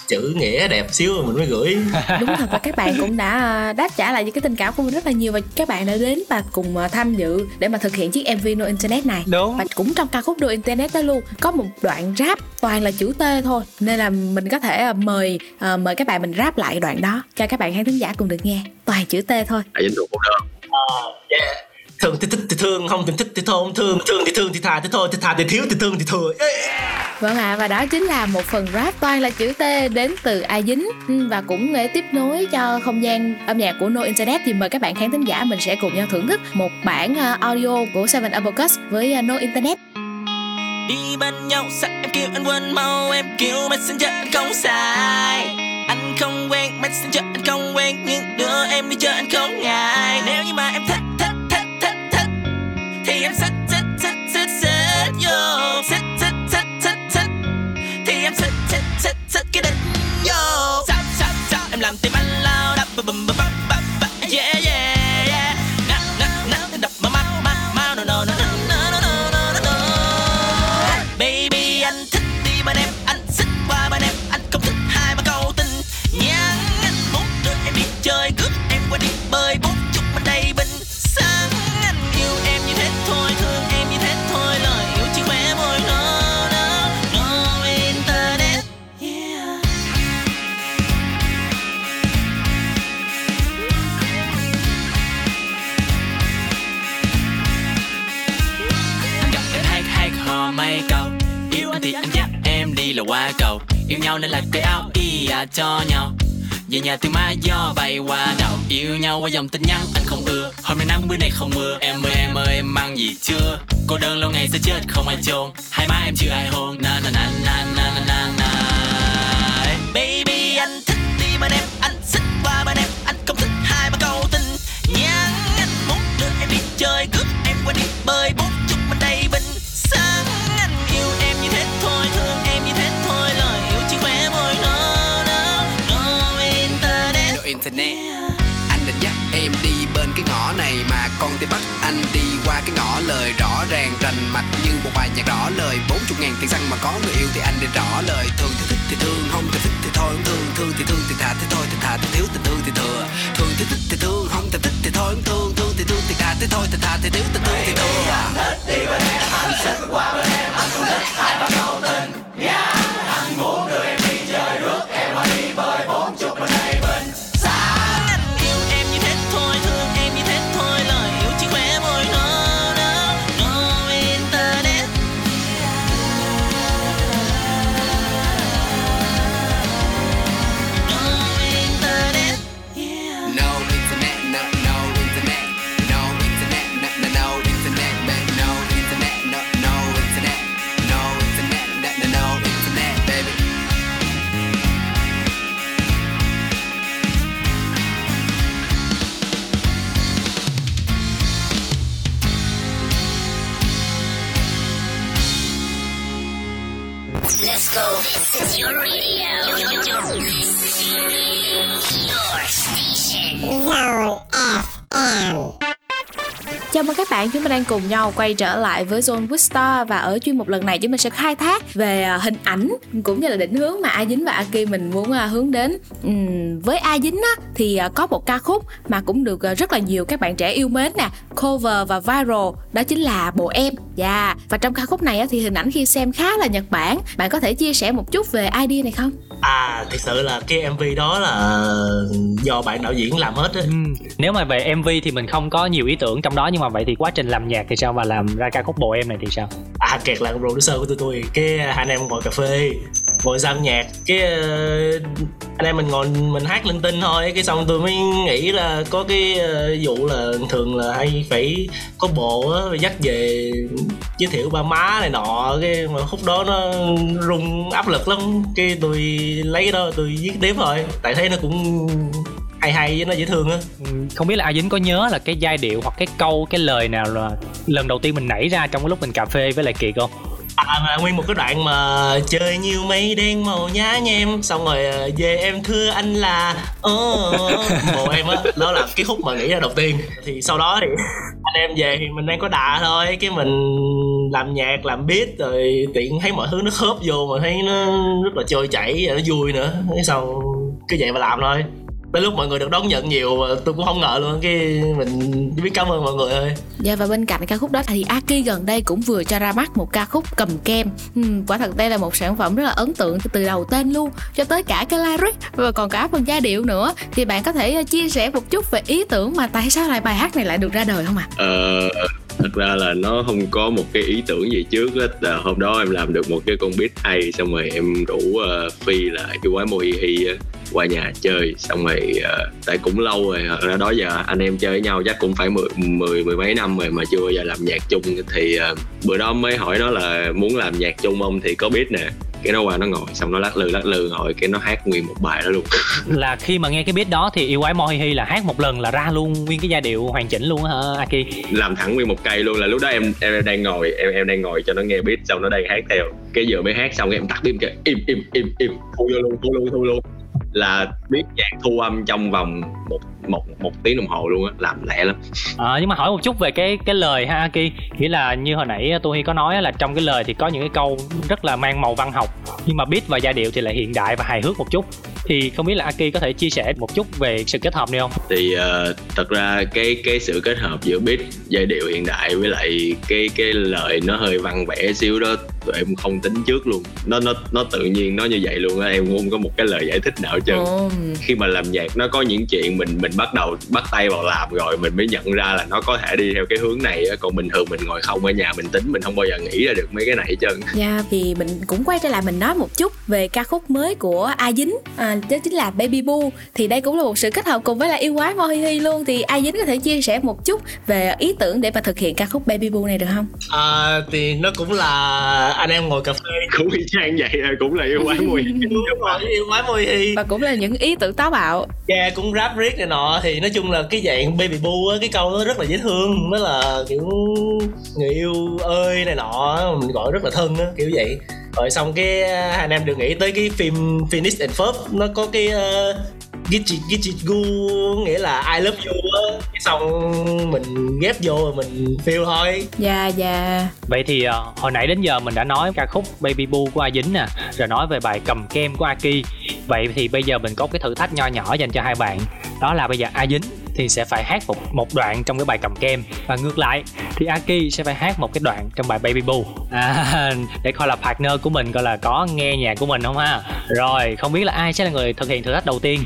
S4: chữ nghĩa đẹp xíu rồi mình mới gửi.
S1: Đúng thật và các bạn cũng đã ờ, đáp trả lại những cái tình cảm của mình rất là nhiều và các bạn đã đến và cùng ờ, tham dự để mà thực hiện chiếc MV No Internet này.
S2: Đúng.
S1: Và cũng trong ca khúc No Internet đó luôn có một đoạn rap toàn là chữ T thôi. Nên là mình có thể ờ, mời mời các bạn mình rap lại đoạn đó cho các bạn khán thính giả cùng được nghe. Toàn chữ T thôi.
S3: Đại dính thuộc một đơn
S4: yeah. Thương thì thích thì thương không thì thích thì thôi không thương thương thì thương thì thà thì thôi thì thà thì thiếu thì thương thì thừa. Yeah.
S1: Vâng ạ, và đó chính là một phần rap toàn là chữ T đến từ A Dính. Ừ, Và cũng để tiếp nối cho không gian âm nhạc của No Internet Thì mời các bạn khán thính giả mình sẽ cùng nhau thưởng thức một bản ờ, audio của Seven Uppercuts với ờ, No Internet.
S6: Đi bên nhau sao em kêu anh quên mau Em kêu messenger anh không sai Anh không quen messenger anh không quen Nhưng đưa em đi chơi anh không ngại. Nếu như mà em thích thì em sẽ thích thích thích thích vô. Thích thích thích thích thích thì em sẽ thích thích thích cái đỉnh vô. Sao sao sao em làm tim anh lao đắp bầm bầm bầm nhau nên là cái áo y à cho nhau. Về nhà từ mai do bay qua đầu Yêu nhau qua dòng tin nhắn, anh không ưa. Hôm nay nắng, bữa nay không mưa. Em ơi em ơi, em mang gì chưa? Cô đơn lâu ngày sẽ chết, không ai chôn. Hai má em chưa ai hôn. Na na na na na na na na. Baby, anh thích đi bên em. Anh xích qua bên em. Anh không thích hai ba câu tình. Nhắn Anh muốn đưa em đi chơi, Cướp em qua đi. Bơi Bốn internet
S9: Anh định dắt em đi bên cái ngõ này Mà con tim bắt anh đi qua cái ngõ lời Rõ ràng rành mạch như một bài nhạc rõ lời. 40 ngàn tiền xăng mà có người yêu thì anh để rõ lời. Thường thì thích thì thương, không thì thích thì thôi. Không thương Thương thì thương thì thà thì thôi thì thà thì thiếu thì thương thì thừa. Thường thì thích thì thương, không thì thích thì thôi. Không thương Thương thì thương thì thà thì thôi thì thà thì thiếu thì thương thì thừa.
S1: Bạn, chúng ta đang cùng nhau quay trở lại với Zone Wistar và ở chuyên mục lần này chúng mình sẽ khai thác về à, hình ảnh cũng như là định hướng mà A Dính và Aki mình muốn à, hướng đến. Ừm, với A Dính á, thì à, có một ca khúc mà cũng được rất là nhiều các bạn trẻ yêu mến nè, cover và viral, đó chính là Bộ Em. Dạ, và trong ca khúc này á, thì hình ảnh khi xem khá là Nhật Bản. Bạn có thể chia sẻ một chút về idea này không?
S4: À thực sự là cái MV đó là do bạn đạo diễn làm hết á
S2: Ừm, Nếu mà về MV thì mình không có nhiều ý tưởng trong đó nhưng mà vậy thì quá trình làm nhạc thì sao và làm ra ca khúc bộ em này thì sao?
S4: À kẹt là producer của tụi tôi Cái à, hai anh em ngồi cà phê Ngồi giao nhạc Cái uh, anh em mình ngồi mình hát linh tinh thôi Cái xong tôi mới nghĩ là có cái uh, vụ là thường là hay phải có bộ á dắt về giới thiệu ba má này nọ cái mà khúc đó nó rung áp lực lắm cái tôi lấy cái đó tôi viết tiếp thôi tại thấy nó cũng hay hay với nó dễ thương á.
S2: Không biết là A Dính có nhớ là cái giai điệu hoặc cái câu cái lời nào là lần đầu tiên mình nảy ra trong cái lúc mình cà phê với lại Kiệt không?
S4: À, mà nguyên một cái đoạn mà chơi nhiều mây đen màu nhá nhem xong rồi ờ, về em thưa anh là ờ bộ em á. Đó là cái khúc mà nghĩ ra đầu tiên. Thì sau đó thì anh em về thì mình đang có đà thôi cái mình làm nhạc làm beat rồi tiện thấy mọi thứ nó khớp vô mà thấy nó rất là trôi chảy và nó vui nữa. Cái xong cứ vậy mà làm thôi tới lúc mọi người được đón nhận nhiều mà tôi cũng không ngờ luôn cái mình biết cảm ơn mọi người thôi.
S1: Dạ và bên cạnh ca khúc đó thì Aki gần đây cũng vừa cho ra mắt một ca khúc cầm kem. Ừm, Quả thật đây là một sản phẩm rất là ấn tượng từ đầu tên luôn cho tới cả cái lyric và còn cả phần giai điệu nữa. Thì bạn có thể ờ, chia sẻ một chút về ý tưởng mà tại sao lại bài hát này lại được ra đời không ạ?
S3: Ờ, thật ra là nó không có một cái ý tưởng gì trước á là hôm đó em làm được một cái con beat hay xong rồi em rủ uh, phi là yêu quái mô hi qua nhà chơi xong rồi uh, tại cũng lâu rồi thật ra đó giờ anh em chơi với nhau chắc cũng phải mười mười mười mấy năm rồi mà chưa bao giờ làm nhạc chung. Thì uh, bữa đó mới hỏi nó là muốn làm nhạc chung không thì có beat nè. Cái nó qua nó ngồi xong nó lắc lư lắc lư ngồi cái nó hát nguyên một bài đó luôn.
S2: Là khi mà nghe cái beat đó thì yêu quái Mohihi là hát một lần là ra luôn nguyên cái giai điệu hoàn chỉnh luôn á hả Aki?
S3: Làm thẳng nguyên một cây luôn là lúc đó em em đang ngồi em em đang ngồi cho nó nghe beat xong nó đang hát theo. Cái vừa mới hát xong em tắt im cái im im im im thu vô luôn thu luôn thu luôn là biết nhạc thu âm trong vòng một một một tiếng đồng hồ luôn á làm lẹ lắm.
S2: À, nhưng mà hỏi một chút về cái cái lời ha Aki. Nghĩa là như hồi nãy tôi có nói là trong cái lời thì có những cái câu rất là mang màu văn học nhưng mà beat và giai điệu thì lại hiện đại và hài hước một chút thì không biết là Aki có thể chia sẻ một chút về sự kết hợp này không?
S3: Thì uh, thật ra cái cái sự kết hợp giữa beat giai điệu hiện đại với lại cái cái lời nó hơi văn vẽ xíu đó tụi em không tính trước luôn. Nó nó nó tự nhiên nó như vậy luôn á em không có một cái lời giải thích nào hết trơn.
S1: Ồ.
S3: khi mà làm nhạc nó có những chuyện mình mình bắt đầu bắt tay vào làm rồi mình mới nhận ra là nó có thể đi theo cái hướng này á. Còn bình thường mình ngồi không ở nhà mình tính mình không bao giờ nghĩ ra được mấy cái này hết trơn.
S1: Dạ thì mình cũng quay trở lại mình nói một chút về ca khúc mới của A Dính. À, đó chính là Baby Boo. Thì đây cũng là một sự kết hợp cùng với lại yêu quái Mohihi luôn. Thì A Dính có thể chia sẻ một chút về ý tưởng để mà thực hiện ca khúc Baby Boo này được không?
S4: à, thì nó cũng là anh em ngồi cà phê.
S3: Cũng y chang vậy à, cũng là yêu quái
S4: đúng rồi yêu quái mùi hi
S1: và cũng là những ý tưởng táo bạo.
S4: Yeah, cũng rap riết này nọ. Thì nói chung là cái dạng baby boo á cái câu nó rất là dễ thương. Nó là kiểu người yêu ơi này nọ mình gọi rất là thân á kiểu vậy rồi xong cái uh, hai anh em được nghĩ tới cái phim Phoenix and Ferb nó có cái uh, Gichi Gichi Gu nghĩa là I love you á. Cái xong mình ghép vô rồi mình feel thôi.
S1: Dạ dạ.
S2: Vậy thì uh, hồi nãy đến giờ mình đã nói ca khúc Baby Boo của A Dính nè Rồi nói về bài cầm kem của Aki Vậy thì bây giờ mình có cái thử thách nho nhỏ dành cho hai bạn. Đó là bây giờ A Dính thì sẽ phải hát một một đoạn trong cái bài cầm kem. Và ngược lại thì Aki sẽ phải hát một cái đoạn trong bài Baby Boo. À, để coi là partner của mình coi là có nghe nhạc của mình không ha. Rồi không biết là ai sẽ là người thực hiện thử thách đầu tiên?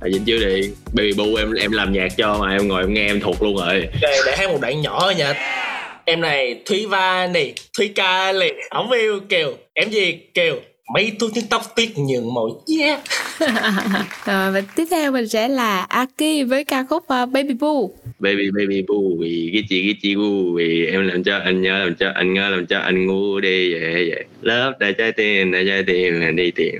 S3: À, dính chưa đi. Baby boo em em làm nhạc cho mà em ngồi em nghe em thuộc luôn rồi.
S4: Để, để hát một đoạn nhỏ thôi nha. Em này thúy va này thúy ca này ổng yêu kêu em gì? Kêu mấy túi tiếng tóc tiếc nhường màu yeah.
S1: À, và tiếp theo mình sẽ là Aki với ca khúc uh, Baby Boo
S3: baby baby boo vì cái chị cái chị vì em làm cho anh nhớ làm cho anh nhớ làm cho anh ngu đi. Vậy vậy lớp đại trái tim đại trái tim là đi tìm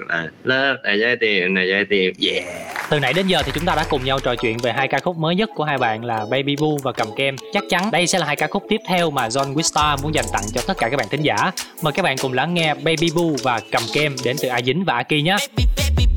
S3: lớp đại trái tim đại trái tim. Yeah.
S2: Từ nãy đến giờ thì chúng ta đã cùng nhau trò chuyện về hai ca khúc mới nhất của hai bạn là Baby Boo và Cầm Kem. Chắc chắn đây sẽ là hai ca khúc tiếp theo mà John Wistar muốn dành tặng cho tất cả các bạn thính giả. Mời các bạn cùng lắng nghe Baby Boo và Cầm Kem đến từ A Dính và Aki nhé.
S6: baby booey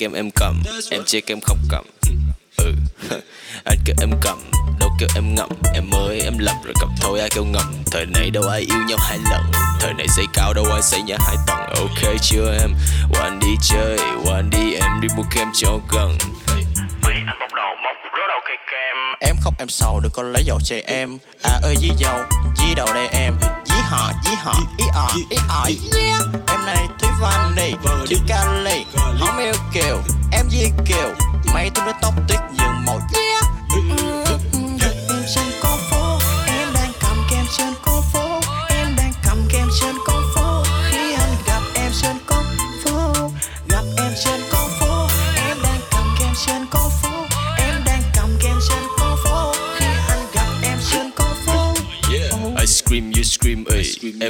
S6: em
S10: kem em cầm. Em
S11: chê kem không cầm. Ừ. Anh kêu em cầm Đâu kêu em ngậm. Em mới em lầm rồi cầm thôi ai kêu ngậm. Thời này đâu ai yêu nhau hai lần. Thời này xây cao đâu ai xây nhà hai tầng. Ok chưa em? One đi chơi One đi em đi mua kem cho gần.
S10: Em khóc em sầu đừng có lấy dầu chê em. À ơi dí dầu, dí đầu đây em họ, dí họ, ý ọ, ý ọ yeah. Em này Thúy Văn đi, chữ Cali Không yêu kiều, em Di Kiều Mày tôi đôi tóc tuyết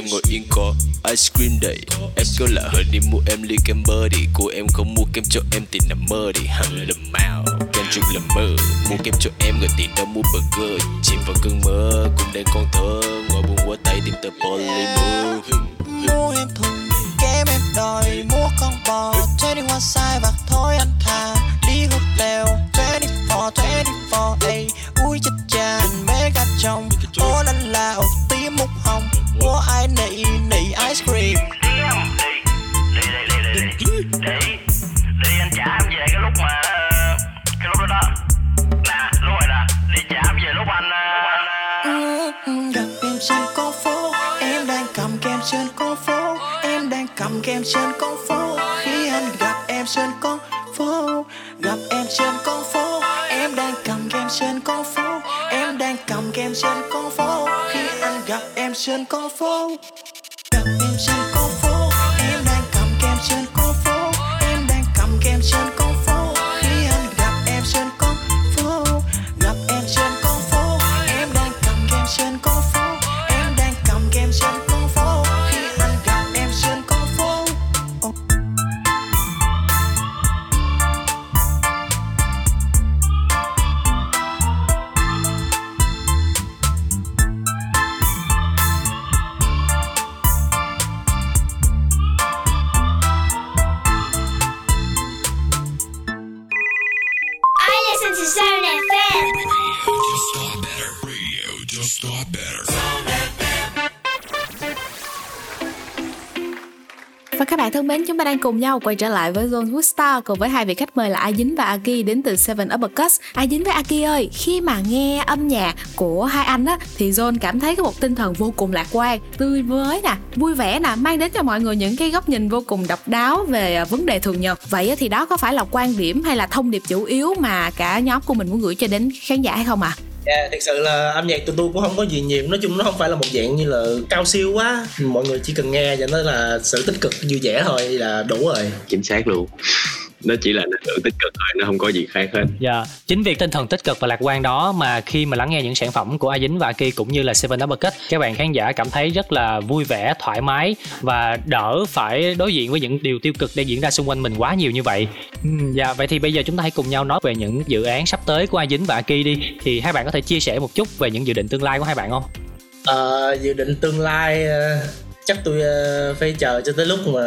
S10: Em
S11: ngồi yên có ice cream đầy. Em kêu là hơi đi mua em ly kem bơ đi. Cô em không mua kem cho em thì nằm mơ đi. Hằng lầm mạo, kem chung là mơ. Mua kem cho em người tiền đâu mua burger. Chìm vào cơn mơ, cùng đang con thơ. Ngồi buồn quá tay tìm tờ polymer.
S10: Mua em thùng, kem em đòi. Mua con bò, 21 size hoa thôi
S12: em
S10: trên con
S1: thân mến, chúng ta đang cùng nhau quay trở lại với Zone Woodstar cùng với hai vị khách mời là A Dính và Aki đến từ Seven Uppercuts. A Dính với Aki ơi, khi mà nghe âm nhạc của hai anh á thì Zone cảm thấy có một tinh thần vô cùng lạc quan, tươi mới nè, vui vẻ nè, mang đến cho mọi người những cái góc nhìn vô cùng độc đáo về à, vấn đề thường nhật. Vậy thì đó có phải là quan điểm hay là thông điệp chủ yếu mà cả nhóm của mình muốn gửi cho đến khán giả hay không ạ? À?
S4: Yeah, thực sự là âm nhạc tụi tôi cũng không có gì nhiều. Nói chung nó không phải là một dạng như là cao siêu quá. Mọi người chỉ cần nghe cho nó là sự tích cực vui vẻ thôi là đủ rồi.
S3: Chính xác luôn nó chỉ là năng lượng tích cực thôi nó không có gì khác hết
S2: Dạ, chính vì tinh thần tích cực và lạc quan đó mà khi mà lắng nghe những sản phẩm của A Dính và Aki cũng như là Seven Uppercut, các bạn khán giả cảm thấy rất là vui vẻ, thoải mái và đỡ phải đối diện với những điều tiêu cực đang diễn ra xung quanh mình quá nhiều như vậy. Ừ, dạ vậy thì bây giờ chúng ta hãy cùng nhau nói về những dự án sắp tới của A Dính và Aki đi thì hai bạn có thể chia sẻ một chút về những dự định tương lai của hai bạn không?
S4: Ờ, dự định tương lai ờ, chắc tôi ờ, phải chờ cho tới lúc mà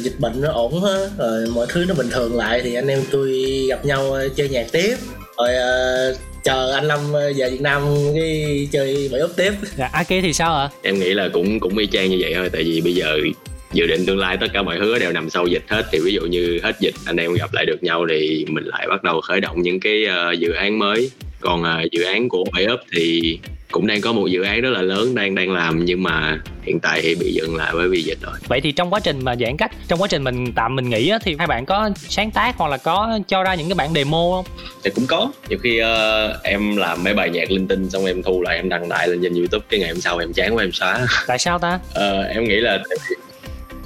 S4: dịch bệnh nó ổn hết rồi mọi thứ nó bình thường lại thì anh em tôi gặp nhau ờ, chơi nhạc tiếp. Rồi ờ, chờ anh Lâm về Việt Nam cái chơi bảy úp tiếp.
S2: Dạ Aki thì sao ạ?
S3: Em nghĩ là cũng cũng y chang như vậy thôi tại vì bây giờ dự định tương lai tất cả mọi thứ đều nằm sau dịch hết. Thì ví dụ như hết dịch anh em gặp lại được nhau thì mình lại bắt đầu khởi động những cái ờ, dự án mới. Còn ờ, dự án của bảy up thì cũng đang có một dự án rất là lớn đang đang làm nhưng mà hiện tại thì bị dừng lại bởi vì dịch rồi
S2: Vậy thì trong quá trình mà giãn cách, trong quá trình mình tạm mình nghỉ á, thì hai bạn có sáng tác hoặc là có cho ra những cái bản demo không?
S3: thì cũng có nhiều khi ờ, em làm mấy bài nhạc linh tinh xong em thu lại em đăng lại lên trên youtube cái ngày hôm sau em chán quá em xóa
S2: Tại sao ta?
S3: Ờ, em nghĩ là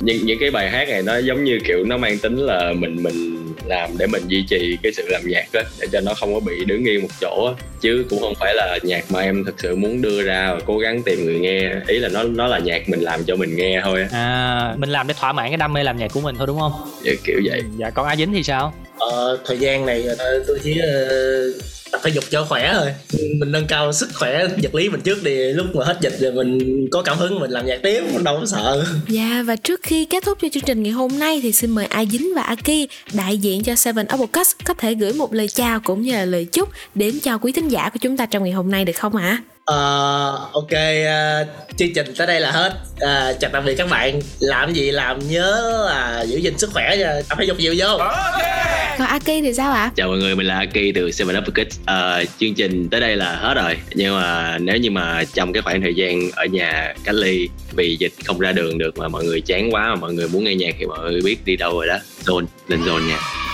S3: những những cái bài hát này nó giống như kiểu nó mang tính là mình mình làm để mình duy trì cái sự làm nhạc đó để cho nó không có bị đứng yên một chỗ á. chứ cũng không phải là nhạc mà em thực sự muốn đưa ra và cố gắng tìm người nghe ý là nó nó là nhạc mình làm cho mình nghe thôi
S2: À, mình làm để thỏa mãn cái đam mê làm nhạc của mình thôi đúng không?
S3: Dạ, kiểu vậy
S2: Dạ còn A Dính thì sao?
S4: Ờ, thời gian này ờ, tôi chỉ thể dục cho khỏe thôi mình nâng cao sức khỏe vật lý mình trước đi, lúc mà hết dịch rồi mình có cảm hứng mình làm nhạc tiếp, đâu có sợ
S1: Dạ và trước khi kết thúc cho chương trình ngày hôm nay thì xin mời A Dính và Aki đại diện cho Seven Uppercuts có thể gửi một lời chào cũng như là lời chúc đến cho quý thính giả của chúng ta trong ngày hôm nay được không ạ?
S4: Ờ, ok ờ, chương trình tới đây là hết à, chào tạm biệt các bạn làm gì làm nhớ là giữ gìn sức khỏe nha tập thể dục nhiều vô
S1: Còn Aki thì sao ạ?
S3: Chào mọi người, mình là Aki từ Seven Up Kids. Ờ, chương trình tới đây là hết rồi. Nhưng mà nếu như mà trong cái khoảng thời gian ở nhà cách ly vì dịch không ra đường được mà mọi người chán quá mà mọi người muốn nghe nhạc thì mọi người biết đi đâu rồi đó. Zone, lên Zone nha.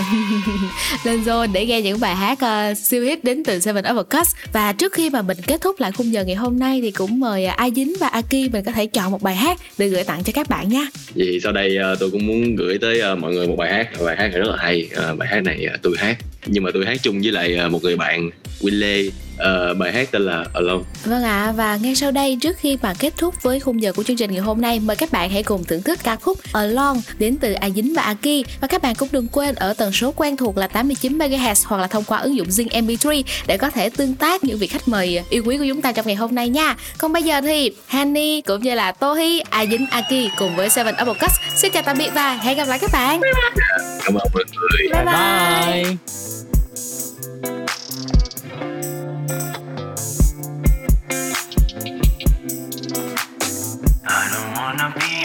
S1: Lên zone để nghe những bài hát uh, siêu hit đến từ Seven Uppercuts Và trước khi mà mình kết thúc lại khung giờ ngày hôm nay Thì cũng mời ờ, uh, A Dính và Aki mình có thể chọn một bài hát để gửi tặng cho các bạn nha
S3: Vậy sau đây uh, tôi cũng muốn gửi tới uh, mọi người một bài hát. Bài hát này rất là hay. uh, bài hát này uh, tôi hát nhưng mà tôi hát chung với lại uh, một người bạn Willie Ờ, bài hát tên là Alone.
S1: Vâng ạ, và ngay sau đây trước khi mà kết thúc với khung giờ của chương trình ngày hôm nay Mời các bạn hãy cùng thưởng thức ca khúc Alone đến từ A Dính và Aki Và các bạn cũng đừng quên ở tần số quen thuộc là 89MHz hoặc là thông qua ứng dụng Zing MP3 Để có thể tương tác những vị khách mời yêu quý của chúng ta trong ngày hôm nay nha Còn bây giờ thì Hani cũng như là Tohi, A Dính, Aki cùng với Seven Uppercuts Xin chào tạm biệt và hẹn gặp lại các bạn
S3: Cảm ơn mọi người.
S1: Bye bye.
S2: Bye.
S12: I don't wanna be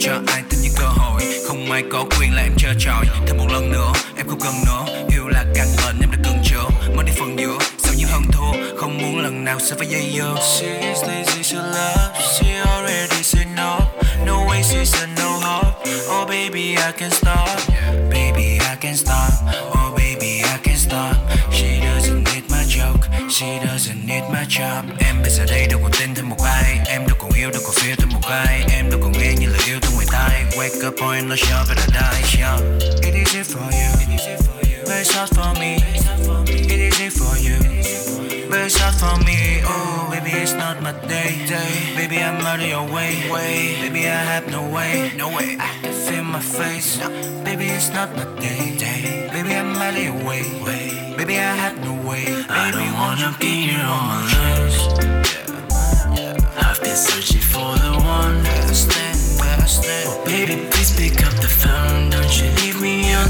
S10: cho ai tin những cơ hội, không ai có quyền là em chơi tròi Thêm một lần nữa, em không cần nữa, yêu là căn bệnh em đã cần chữa. Mất đi phần giữa, sau những hơn thua, không muốn lần nào sẽ phải dây dưa. She is lazy to love, she already said no. No way she's a no hope. Oh baby.
S13: I can stop. Baby, I can stop. Oh, baby, I can stop. She doesn't need my joke. She doesn't need my job. Em bây giờ đây đâu còn tin thêm một ai. Em đâu còn yêu, đâu còn fear thêm một ai. Wake up point, not sure but I die. Sure. It is it for you. It's not for me. It is it for you. It's not for me. Oh, baby, it's not my day. day. Baby, I'm out of your way. way. Baby, I have no way. No way. I can feel my face. No. Baby, it's not my day. day. Baby, I'm out of your way. way. Baby, I have no way. I don't wanna be here on my nerves. I've been searching for the one. Best thing, Oh, baby, please pick up the phone. Don't you leave me on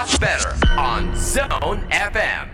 S8: lot better on Zone FM.